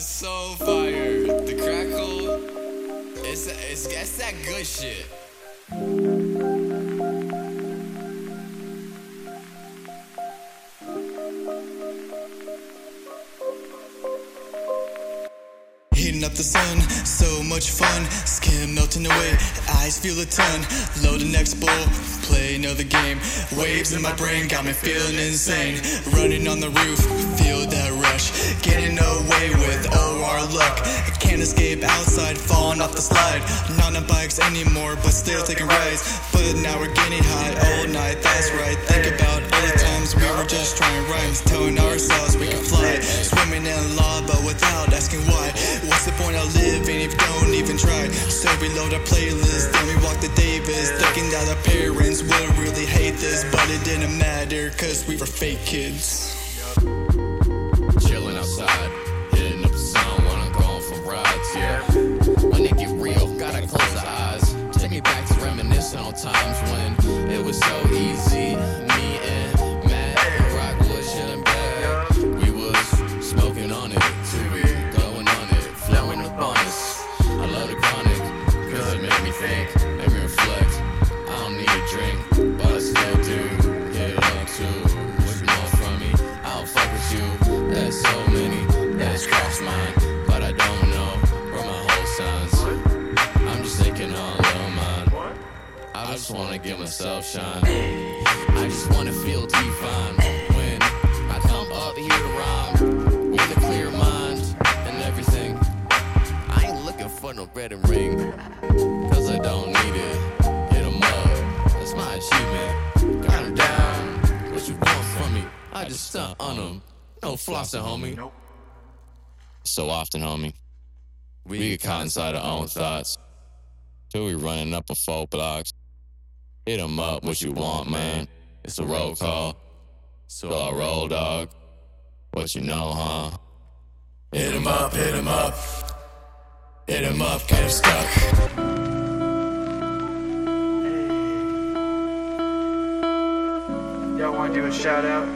sounds so fire. The crackle, it's, it's, it's that good shit. Heating up the sun, so much fun. Skin melting away, eyes feel a ton. Load the next bowl, play another game. Waves in my brain got me feeling insane. Running on the roof, feel that rush. Getting away with OR luck. I can't escape outside, falling off the slide. Not on bikes anymore, but still taking rides. But now we're getting high all night, that's right. Think about all the times we were just trying rhymes, telling ourselves we can fly. Swimming in lava without asking why. We load our playlist, then we walk to Davis, thinking that our parents would really hate this, but it didn't matter, cause we were fake kids. Chilling outside, hitting up the sun when I'm going for rides, yeah. When it get real, gotta close the eyes. Take me back to reminiscing on times when it was so easy. So many that's crossed mine, but I don't know where my whole signs. I'm just thinking on little mine. I just wanna give myself shine. I just wanna feel divine when I come up here to rhyme with a clear mind and everything. I ain't looking for no red and ring, cause I don't need it. Hit 'em up, that's my achievement. Got 'em down, what you want from me? I just stunt on 'em. Oh, no flossing, homie. So often, homie, we get caught inside our own thoughts. Till we running up a four blocks. Hit 'em up, what you want, man? It's a roll call. So I roll, dog. What you know, huh? Hit 'em up, hit 'em up. Hit 'em up, get 'em stuck. Y'all want to do a shout out?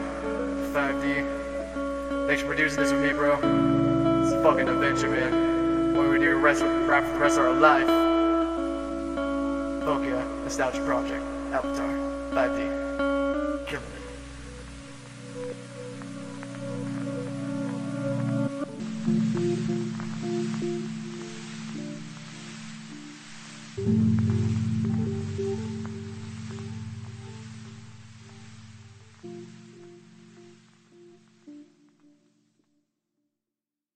5D. Thanks for producing this with me, bro. It's a fucking adventure, man. What we do rest, rap for the rest of our life. Fuck yeah. Nostalgia Project. Avatar. 5D.